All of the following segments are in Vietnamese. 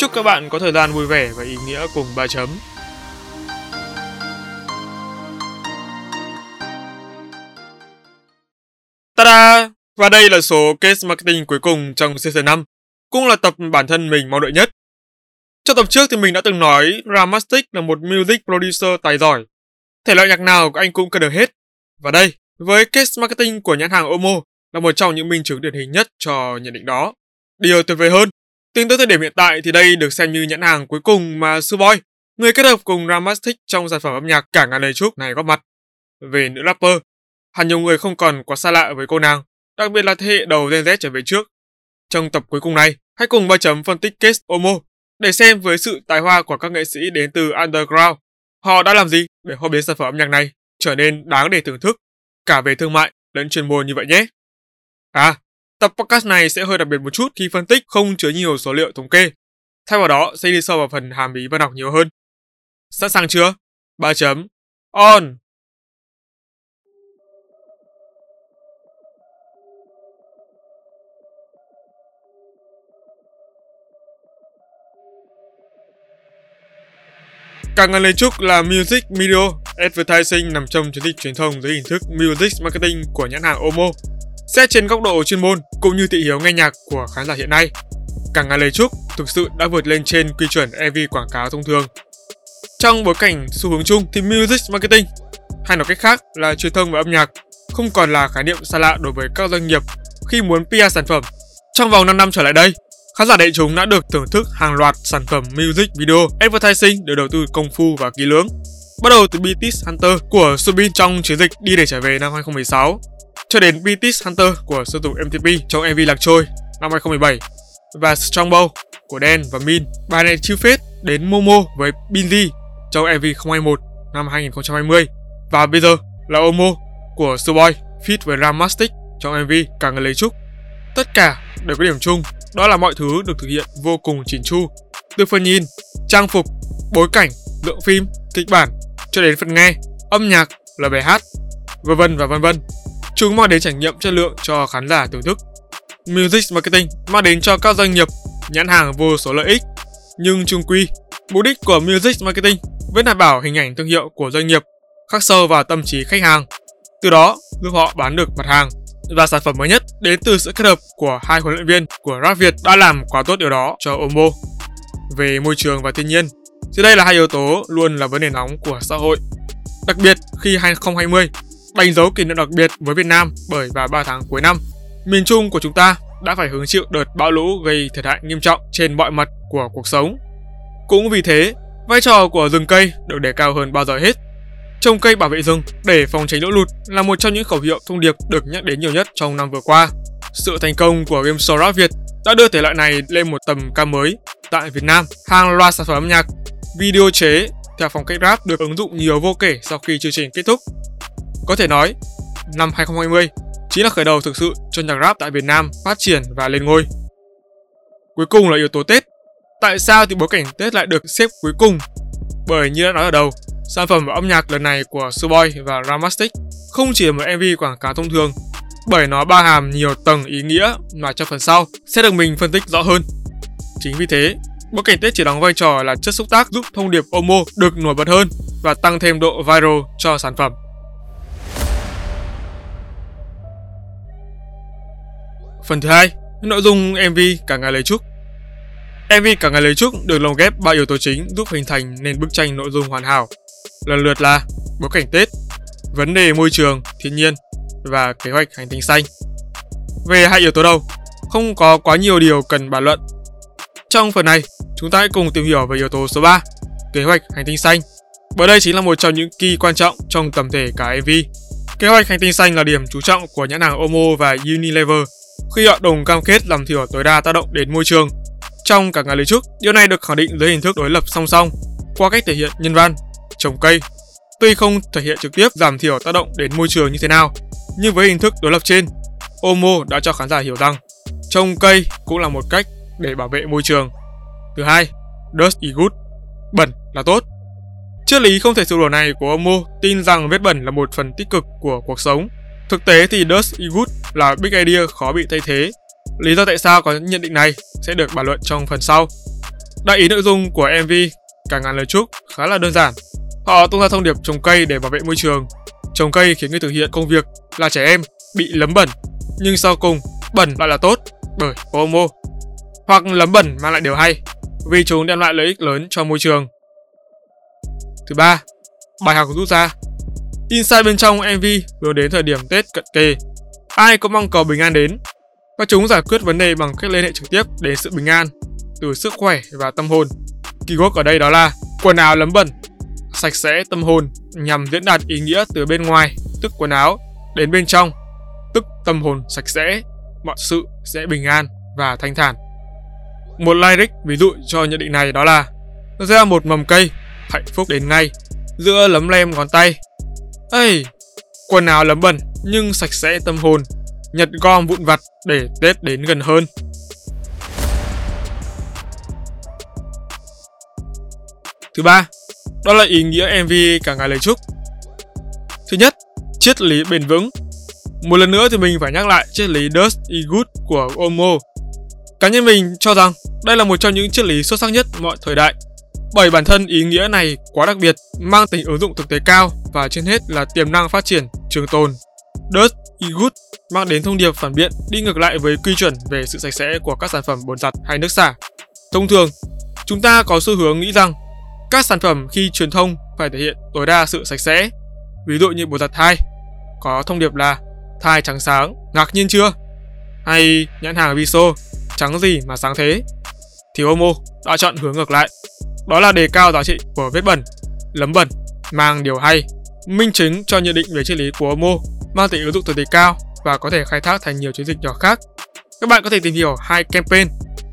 Chúc các bạn có thời gian vui vẻ và ý nghĩa cùng ba chấm. Ta-da! Và đây là số case marketing cuối cùng trong season 5, cũng là tập bản thân mình mong đợi nhất. Trong tập trước thì mình đã từng nói Ramastic là một music producer tài giỏi. Thể loại nhạc nào anh cũng cần được hết. Và đây, với case marketing của nhãn hàng Omo là một trong những minh chứng điển hình nhất cho nhận định đó. Điều tuyệt vời hơn, tính tới thời điểm hiện tại thì đây được xem như nhãn hàng cuối cùng mà Suboy, người kết hợp cùng Ramastic trong sản phẩm âm nhạc cả ngàn lời chúc này góp mặt. Về nữ rapper, hẳn nhiều người không còn quá xa lạ với cô nàng, đặc biệt là thế hệ đầu Gen Z trở về trước. Trong tập cuối cùng này, hãy cùng ba chấm phân tích case Omo để xem với sự tài hoa của các nghệ sĩ đến từ underground, họ đã làm gì để hô biến sản phẩm âm nhạc này trở nên đáng để thưởng thức, cả về thương mại lẫn chuyên môn như vậy nhé. À, tập podcast này sẽ hơi đặc biệt một chút khi phân tích, không chứa nhiều số liệu thống kê. Thay vào đó, sẽ đi sâu vào phần hàm ý văn học nhiều hơn. Sẵn sàng chưa? 3 chấm. On! Càng ngắn lên chúc là Music Video, Advertising nằm trong chiến dịch truyền thông dưới hình thức Music Marketing của nhãn hàng Omo. Xét trên góc độ chuyên môn cũng như thị hiếu nghe nhạc của khán giả hiện nay, Càng ngàn lời chúc thực sự đã vượt lên trên quy chuẩn mv quảng cáo thông thường. Trong bối cảnh xu hướng chung thì Music Marketing, hay nói cách khác là truyền thông và âm nhạc, không còn là khái niệm xa lạ đối với các doanh nghiệp khi muốn PR sản phẩm. Trong vòng 5 năm trở lại đây, khán giả đại chúng đã được thưởng thức hàng loạt sản phẩm music video advertising được đầu tư công phu và kỹ lưỡng. Bắt đầu từ BTS Hunter của Subin trong chiến dịch Đi để trở về năm 2016, cho đến BTS Hunter của sư tử MTP trong MV Lạc Trôi năm 2017 và Strongbow của Dan và Min. Bài này chiêu phết đến Momo với Binz trong MV 021 năm 2020 và bây giờ là Omo của Suboy feat với Ramastic trong MV Càng lấy chúc. Tất cả đều có điểm chung đó là mọi thứ được thực hiện vô cùng chỉnh chu, từ phần nhìn, trang phục, bối cảnh, lượng phim, kịch bản cho đến phần nghe, âm nhạc, lời bài hát, vân vân và vân vân. Chúng mang đến trải nghiệm chất lượng cho khán giả thưởng thức. Music marketing mang đến cho các doanh nghiệp, nhãn hàng vô số lợi ích, nhưng chung quy, mục đích của music marketing vẫn đảm bảo hình ảnh thương hiệu của doanh nghiệp khắc sâu vào tâm trí khách hàng, từ đó giúp họ bán được mặt hàng và sản phẩm mới nhất đến từ sự kết hợp của hai huấn luyện viên của Rap Việt đã làm quá tốt điều đó cho Omo. Về môi trường và thiên nhiên, thì đây là hai yếu tố luôn là vấn đề nóng của xã hội. Đặc biệt khi 2020 đánh dấu kỷ niệm đặc biệt với Việt Nam bởi vào 3 tháng cuối năm, miền Trung của chúng ta đã phải hứng chịu đợt bão lũ gây thiệt hại nghiêm trọng trên mọi mặt của cuộc sống. Cũng vì thế, vai trò của rừng cây được đề cao hơn bao giờ hết Trồng cây bảo vệ rừng để phòng tránh lũ lụt là một trong những khẩu hiệu thông điệp được nhắc đến nhiều nhất trong năm vừa qua. Sự thành công của game show rap Việt đã đưa thể loại này lên một tầm cao mới. Tại Việt Nam, hàng loạt sản phẩm âm nhạc, video chế theo phong cách rap được ứng dụng nhiều vô kể sau khi chương trình kết thúc. Có thể nói, năm 2020 chính là khởi đầu thực sự cho nhạc rap tại Việt Nam phát triển và lên ngôi. Cuối cùng là yếu tố Tết. Tại sao thì bối cảnh Tết lại được xếp cuối cùng? Bởi như đã nói ở đầu, Sản phẩm và âm nhạc lần này của Suboy và Ramastic không chỉ là một MV quảng cáo thông thường, bởi nó bao hàm nhiều tầng ý nghĩa mà trong phần sau sẽ được mình phân tích rõ hơn. Chính vì thế, bối cảnh Tết chỉ đóng vai trò là chất xúc tác giúp thông điệp Omo được nổi bật hơn và tăng thêm độ viral cho sản phẩm. Phần thứ hai, nội dung MV cả ngày lời chúc. MV cả ngày lời chúc được lồng ghép ba yếu tố chính giúp hình thành nên bức tranh nội dung hoàn hảo lần lượt là bối cảnh Tết, vấn đề môi trường, thiên nhiên và kế hoạch hành tinh xanh. Về hai yếu tố đầu, không có quá nhiều điều cần bàn luận. Trong phần này, chúng ta hãy cùng tìm hiểu về yếu tố số 3, kế hoạch hành tinh xanh. Bởi đây chính là một trong những kỳ quan trọng trong tầm thể cả mv Kế hoạch hành tinh xanh là điểm chú trọng của nhãn hàng Omo và Unilever khi họ đồng cam kết làm thiểu tối đa tác động đến môi trường trong cả ngày lời trước. Điều này được khẳng định dưới hình thức đối lập song song qua cách thể hiện nhân văn, trồng cây. Tuy không thể hiện trực tiếp giảm thiểu tác động đến môi trường như thế nào, nhưng với hình thức đối lập trên, Omo đã cho khán giả hiểu rằng trồng cây cũng là một cách để bảo vệ môi trường. Thứ hai, dust is good, bẩn là tốt. Triết lý không thể sửa đổi này của Omo tin rằng vết bẩn là một phần tích cực của cuộc sống. Thực tế thì dust is good là big idea khó bị thay thế. Lý do tại sao có nhận định này sẽ được bàn luận trong phần sau. Đại ý nội dung của MV Cả ngàn lời chúc khá là đơn giản. Họ tung ra thông điệp trồng cây để bảo vệ môi trường. Trồng cây khiến người thực hiện công việc là trẻ em bị lấm bẩn, nhưng sau cùng bẩn lại là tốt bởi Omo. Hoặc lấm bẩn mang lại điều hay vì chúng đem lại lợi ích lớn cho môi trường. Thứ ba, bài học rút ra. Inside bên trong MV hướng đến thời điểm Tết cận kề. Ai cũng mong cầu bình an đến. Và chúng giải quyết vấn đề bằng cách liên hệ trực tiếp đến sự bình an, từ sức khỏe và tâm hồn. Keyword ở đây đó là quần áo lấm bẩn, sạch sẽ tâm hồn nhằm diễn đạt ý nghĩa từ bên ngoài, tức quần áo, đến bên trong, tức tâm hồn sạch sẽ, mọi sự sẽ bình an và thanh thản. Một lyric ví dụ cho nhận định này đó là Gieo một mầm cây, hạnh phúc đến ngay, giữa lấm lem ngón tay. Ây, quần áo lấm bẩn nhưng sạch sẽ tâm hồn, nhặt gom vụn vặt để Tết đến gần hơn. Thứ ba, đó là ý nghĩa MV cả ngày lời chúc. Thứ nhất, triết lý bền vững. Một lần nữa thì mình phải nhắc lại triết lý Dust is Good của Omo. Cá nhân mình cho rằng đây là một trong những triết lý xuất sắc nhất mọi thời đại. Bởi bản thân ý nghĩa này quá đặc biệt, mang tính ứng dụng thực tế cao và trên hết là tiềm năng phát triển, trường tồn. Dust is e Good mang đến thông điệp phản biện đi ngược lại với quy chuẩn về sự sạch sẽ của các sản phẩm bồn giặt hay nước xả. Thông thường, chúng ta có xu hướng nghĩ rằng các sản phẩm khi truyền thông phải thể hiện tối đa sự sạch sẽ. Ví dụ như bồn giặt thai, có thông điệp là thai trắng sáng, ngạc nhiên chưa? Hay nhãn hàng Viso, trắng gì mà sáng thế? Thì Omo đã chọn hướng ngược lại. Đó là đề cao giá trị của vết bẩn, lấm bẩn, mang điều hay, minh chứng cho nhận định về triết lý của Omo, mang tính ứng dụng thực tế cao và có thể khai thác thành nhiều chiến dịch nhỏ khác. Các bạn có thể tìm hiểu hai campaign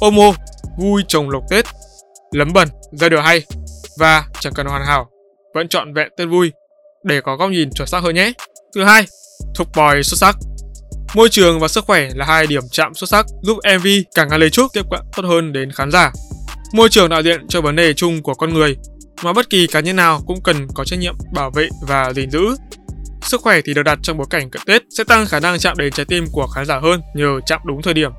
Omo vui trồng lộc Tết, lấm bẩn, ra điều hay và chẳng cần hoàn hảo, vẫn chọn vẹn tên vui để có góc nhìn chuẩn xác hơn nhé. Thứ hai, thục bòi xuất sắc. Môi trường và sức khỏe là hai điểm chạm xuất sắc giúp MV càng ngày lấy trước tiếp cận tốt hơn đến khán giả. Môi trường đại diện cho vấn đề chung của con người mà bất kỳ cá nhân nào cũng cần có trách nhiệm bảo vệ và gìn giữ. Sức khỏe thì được đặt trong bối cảnh cận Tết sẽ tăng khả năng chạm đến trái tim của khán giả hơn nhờ chạm đúng thời điểm.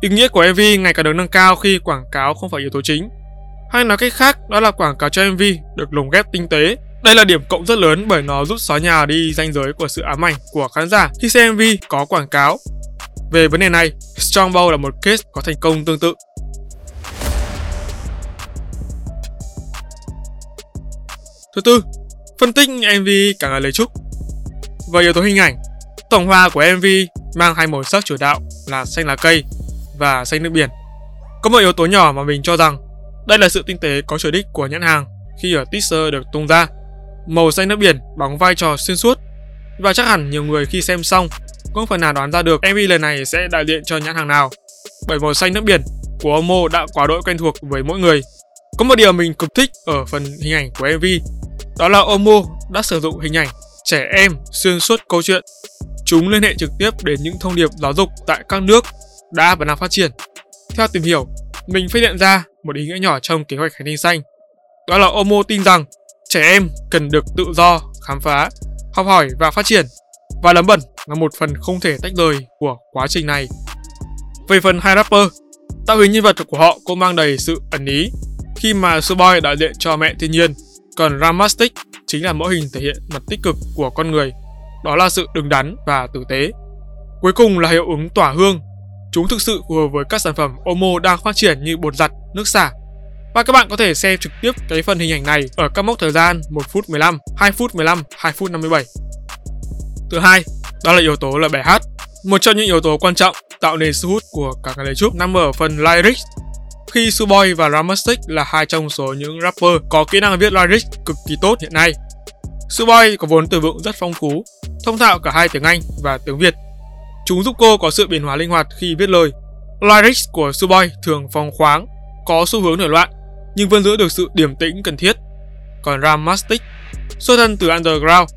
Ý nghĩa của MV ngày càng được nâng cao khi quảng cáo không phải yếu tố chính hay nói cách khác, đó là quảng cáo cho MV được lồng ghép tinh tế. Đây là điểm cộng rất lớn bởi nó giúp xóa nhà đi ranh giới của sự ám ảnh của khán giả khi xem MV có quảng cáo. Về vấn đề này, Strongbow là một case có thành công tương tự. Thứ tư, phân tích MV cả ngày lời chúc. Về yếu tố hình ảnh, tổng hòa của MV mang hai màu sắc chủ đạo là xanh lá cây và xanh nước biển. Có một yếu tố nhỏ mà mình cho rằng đây là sự tinh tế có chủ đích của nhãn hàng khi ở teaser được tung ra. Màu xanh nước biển đóng vai trò xuyên suốt và chắc hẳn nhiều người khi xem xong cũng phần nào đoán ra được MV lần này sẽ đại diện cho nhãn hàng nào. Bởi màu xanh nước biển của Omo đã quá đội quen thuộc với mỗi người. Có một điều mình cực thích ở phần hình ảnh của MV, đó là Omo đã sử dụng hình ảnh trẻ em xuyên suốt câu chuyện. Chúng liên hệ trực tiếp đến những thông điệp giáo dục tại các nước đã và đang phát triển. Theo tìm hiểu, mình phát hiện ra một ý nghĩa nhỏ trong kế hoạch hành tinh xanh. Đó là Omo tin rằng trẻ em cần được tự do, khám phá, học hỏi và phát triển. Và lấm bẩn là một phần không thể tách rời của quá trình này. Về phần hai rapper, tạo hình nhân vật của họ cũng mang đầy sự ẩn ý khi mà Superboy đại diện cho mẹ thiên nhiên, còn Ramastic chính là mẫu hình thể hiện mặt tích cực của con người, đó là sự đứng đắn và tử tế. Cuối cùng là hiệu ứng tỏa hương Chúng thực sự phù hợp với các sản phẩm Omo đang phát triển như bột giặt, nước xả. Và các bạn có thể xem trực tiếp cái phần hình ảnh này ở các mốc thời gian 1 phút 15, 2 phút 15, 2 phút 57. Thứ hai, đó là yếu tố là bài hát. Một trong những yếu tố quan trọng tạo nên sức hút của cả cái lời chúc nằm ở phần lyrics. Khi Suboy và Ramastic là hai trong số những rapper có kỹ năng viết lyrics cực kỳ tốt hiện nay. Suboy có vốn từ vựng rất phong phú, thông thạo cả hai tiếng Anh và tiếng Việt Chúng giúp cô có sự biến hóa linh hoạt khi viết lời, Lyrics của Suboy thường phong khoáng, có xu hướng nổi loạn, nhưng vẫn giữ được sự điềm tĩnh cần thiết. Còn Ramastic, xuất thân từ underground,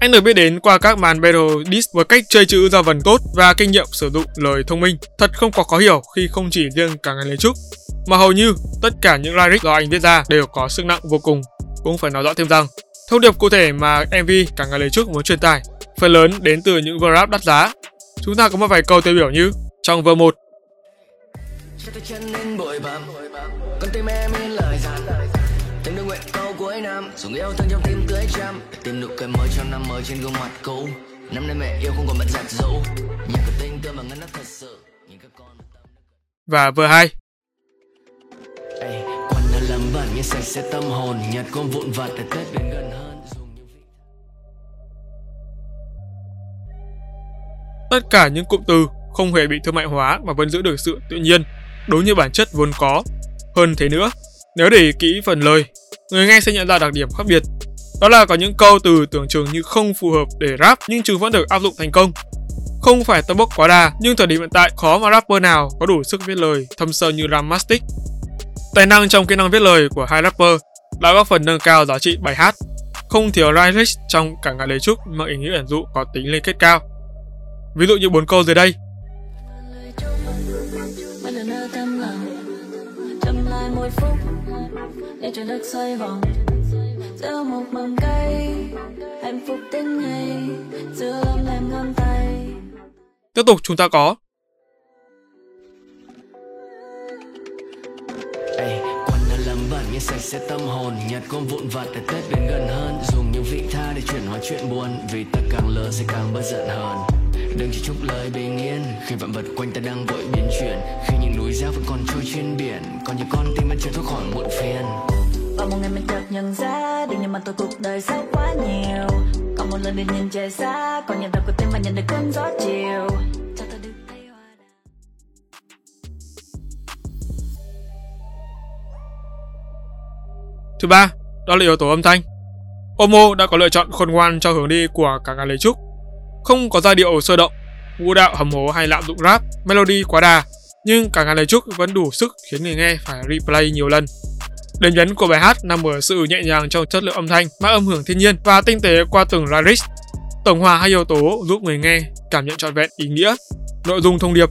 anh được biết đến qua các màn battle diss với cách chơi chữ ra vần tốt và kinh nghiệm sử dụng lời thông minh. Thật không có khó hiểu khi không chỉ riêng cả ngày lấy trúc, mà hầu như tất cả những lyrics do anh viết ra đều có sức nặng vô cùng. Cũng phải nói rõ thêm rằng, thông điệp cụ thể mà MV cả ngày lấy trúc muốn truyền tải phần lớn đến từ những verse rap đắt giá. Chúng ta có một vài câu tiêu biểu như trong verse 1 con tim em yên lời dặn. Từng đôi nguyện câu cuối năm Dùng yêu thương trong tim tưới trăm Tìm nụ cười mới cho năm mới trên gương mặt cũ. Năm nay mẹ yêu không còn bận giặt dấu Nhà cửa tinh tươi mà ngân nó thật sự Và vừa hai Quan là lầm bẩn nhưng sạch sẽ tâm hồn Nhặt con vụn vặt để Tết đến gần hơn Tất cả những cụm từ không hề bị thương mại hóa mà vẫn giữ được sự tự nhiên, đúng như bản chất vốn có hơn thế nữa, nếu để ý kỹ phần lời, người nghe sẽ nhận ra đặc điểm khác biệt. Đó là có những câu từ tưởng chừng như không phù hợp để rap nhưng chúng vẫn được áp dụng thành công. Không phải tâm bốc quá đà, nhưng thời điểm hiện tại khó mà rapper nào có đủ sức viết lời thâm sâu như Ramastic. Tài năng trong kỹ năng viết lời của hai rapper đã góp phần nâng cao giá trị bài hát. Không thiếu lyrics trong cả ngàn lời chúc mang ý nghĩa ẩn dụ có tính liên kết cao. Ví dụ như bốn câu dưới đây. để trời đất xoay vòng một mầm cây hạnh phúc đến ngày giữa em tay tiếp tục chúng ta có như sạch sẽ tâm hồn. Nhặt con vụn vặt để tết đến gần hơn. Dùng những vị tha để chuyển hóa chuyện buồn. Vì ta càng lớn sẽ càng bớt giận hơn đừng chỉ chúc lời bình yên. Khi vạn vật quanh ta đang vội biến chuyển. Khi những núi dao vẫn còn trôi trên biển. Còn những con tim vẫn chưa thoát khỏi muộn phiền. Và một ngày mình chợt nhận ra đừng nhưng mà tôi cuộc đời sao quá nhiều. Còn một lần được nhìn trời xa còn nhận ra của tim mà nhận được cơn gió chiều. Thứ ba, đó là yếu tố âm thanh. Omo đã có lựa chọn khôn ngoan cho hướng đi của cả ngàn lời chúc không có giai điệu sôi động, vũ đạo hầm hố hay lạm dụng rap, melody quá đà, nhưng cả ngàn lời chúc vẫn đủ sức khiến người nghe phải replay nhiều lần. Điểm nhấn của bài hát nằm ở sự nhẹ nhàng trong chất lượng âm thanh, mang âm hưởng thiên nhiên và tinh tế qua từng lyrics. Tổng hòa hai yếu tố giúp người nghe cảm nhận trọn vẹn ý nghĩa, nội dung thông điệp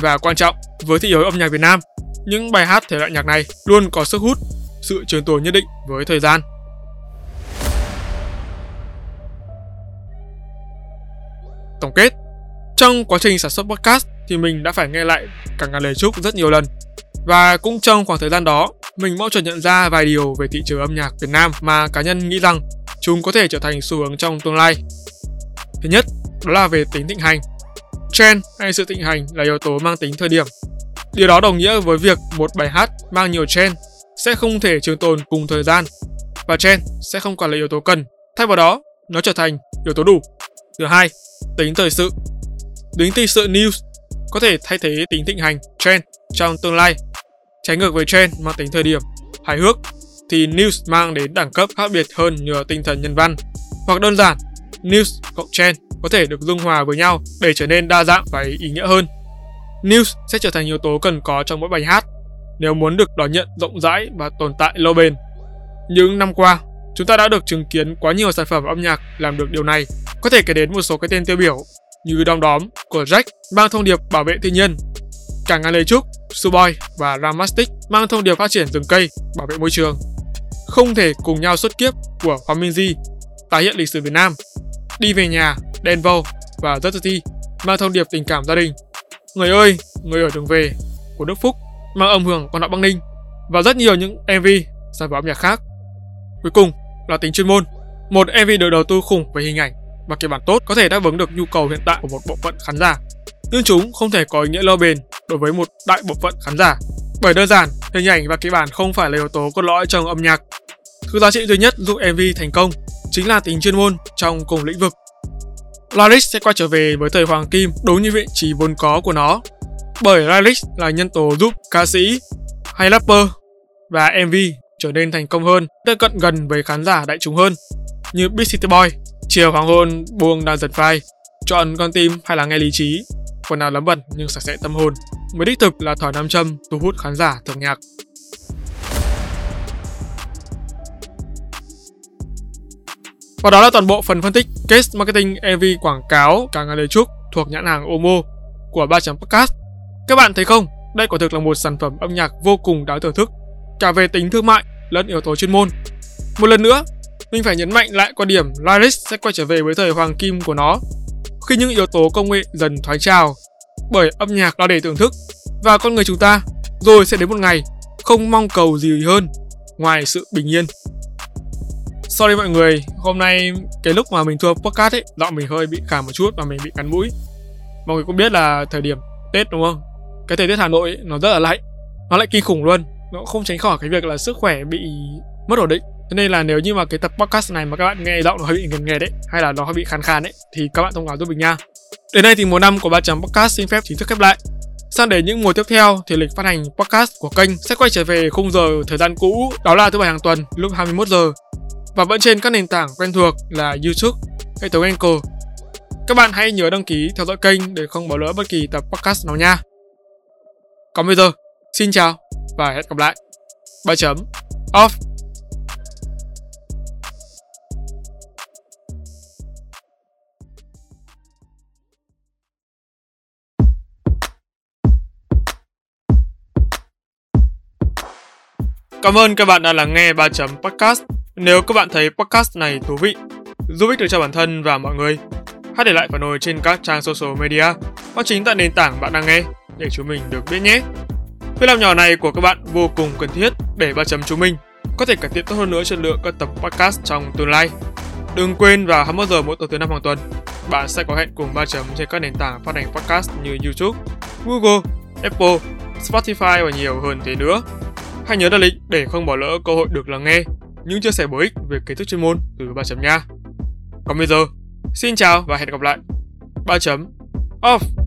và quan trọng với thị hiếu âm nhạc Việt Nam, những bài hát thể loại nhạc này luôn có sức hút, sự trường tồn nhất định với thời gian. Tổng kết Trong quá trình sản xuất podcast thì mình đã phải nghe lại cả ngàn lời chúc rất nhiều lần. Và cũng trong khoảng thời gian đó, mình mong chợt nhận ra vài điều về thị trường âm nhạc Việt Nam mà cá nhân nghĩ rằng chúng có thể trở thành xu hướng trong tương lai. Thứ nhất, đó là về tính thịnh hành. Trend hay sự thịnh hành là yếu tố mang tính thời điểm. Điều đó đồng nghĩa với việc một bài hát mang nhiều trend sẽ không thể trường tồn cùng thời gian và trend sẽ không còn là yếu tố cần. Thay vào đó, nó trở thành yếu tố đủ. Thứ hai, tính thời sự. Tính thời sự news có thể thay thế tính thịnh hành trend trong tương lai. Trái ngược với trend mang tính thời điểm, hài hước thì news mang đến đẳng cấp khác biệt hơn nhờ tinh thần nhân văn. Hoặc đơn giản, news cộng trend có thể được dung hòa với nhau để trở nên đa dạng và ý nghĩa hơn. News sẽ trở thành yếu tố cần có trong mỗi bài hát nếu muốn được đón nhận rộng rãi và tồn tại lâu bền. Những năm qua, chúng ta đã được chứng kiến quá nhiều sản phẩm âm nhạc làm được điều này có thể kể đến một số cái tên tiêu biểu như Đom Đóm của Jack mang thông điệp bảo vệ thiên nhiên, Cả ngàn lời chúc, Suboy và Ramastic mang thông điệp phát triển rừng cây, bảo vệ môi trường. Không thể cùng nhau xuất kiếp của Hoàng Minh Di, tái hiện lịch sử Việt Nam, Đi về nhà, Denvo và Rất Thi mang thông điệp tình cảm gia đình. Người ơi, người ở đường về của Đức Phúc mang âm hưởng quan họ Băng Ninh và rất nhiều những MV, sản phẩm âm nhạc khác. Cuối cùng là tính chuyên môn. Một MV được đầu tư khủng về hình ảnh và kịch bản tốt có thể đáp ứng được nhu cầu hiện tại của một bộ phận khán giả. Nhưng chúng không thể có ý nghĩa lâu bền đối với một đại bộ phận khán giả. Bởi đơn giản, hình ảnh và kịch bản không phải là yếu tố cốt lõi trong âm nhạc. Thứ giá trị duy nhất giúp MV thành công chính là tính chuyên môn trong cùng lĩnh vực. Lyrics sẽ quay trở về với thời hoàng kim đúng như vị trí vốn có của nó. Bởi Lyrics là nhân tố giúp ca sĩ hay rapper và MV trở nên thành công hơn, tiếp cận gần với khán giả đại chúng hơn. Như Big City Boy Chiều hoàng hôn, buông đang giật vai, chọn con tim hay là nghe lý trí, quần áo lấm bẩn nhưng sạch sẽ tâm hồn. mới đích thực là thỏi nam châm thu hút khán giả thưởng nhạc. Và đó là toàn bộ phần phân tích case marketing MV quảng cáo cả ngày lời chúc thuộc nhãn hàng Omo của 3 podcast. Các bạn thấy không? Đây quả thực là một sản phẩm âm nhạc vô cùng đáng thưởng thức, cả về tính thương mại lẫn yếu tố chuyên môn. Một lần nữa, mình phải nhấn mạnh lại quan điểm Lyrics sẽ quay trở về với thời hoàng kim của nó, khi những yếu tố công nghệ dần thoái trào, bởi âm nhạc là để thưởng thức và con người chúng ta rồi sẽ đến một ngày không mong cầu gì hơn ngoài sự bình yên. Sorry mọi người, hôm nay cái lúc mà mình thua podcast ấy, giọng mình hơi bị khàn một chút và mình bị cắn mũi. Mọi người cũng biết là thời điểm Tết đúng không? Cái thời tiết Hà Nội nó rất là lạnh, nó lại kinh khủng luôn. Nó không tránh khỏi cái việc là sức khỏe bị mất ổn định. Thế nên là nếu như mà cái tập podcast này mà các bạn nghe giọng nó hơi bị nghẹt nghẹt đấy, hay là nó hơi bị khàn khàn đấy, thì các bạn thông báo giúp mình nha. Đến đây thì mùa năm của ba chấm podcast xin phép chính thức khép lại. Sang đến những mùa tiếp theo thì lịch phát hành podcast của kênh sẽ quay trở về khung giờ thời gian cũ, đó là thứ bảy hàng tuần lúc 21 giờ và vẫn trên các nền tảng quen thuộc là YouTube, hệ thống Anchor. Các bạn hãy nhớ đăng ký theo dõi kênh để không bỏ lỡ bất kỳ tập podcast nào nha. Còn bây giờ, xin chào và hẹn gặp lại. Ba chấm off. Cảm ơn các bạn đã lắng nghe 3 chấm podcast. Nếu các bạn thấy podcast này thú vị, giúp ích được cho bản thân và mọi người, hãy để lại phản hồi trên các trang social media hoặc chính tại nền tảng bạn đang nghe để chúng mình được biết nhé. Việc làm nhỏ này của các bạn vô cùng cần thiết để ba chấm chúng mình có thể cải thiện tốt hơn nữa chất lượng các tập podcast trong tương lai. Đừng quên vào 21 giờ mỗi tuần thứ năm hàng tuần, bạn sẽ có hẹn cùng ba chấm trên các nền tảng phát hành podcast như YouTube, Google, Apple, Spotify và nhiều hơn thế nữa. Hãy nhớ đặt lịch để không bỏ lỡ cơ hội được lắng nghe những chia sẻ bổ ích về kiến thức chuyên môn từ ba chấm nha. Còn bây giờ, xin chào và hẹn gặp lại. ba chấm off.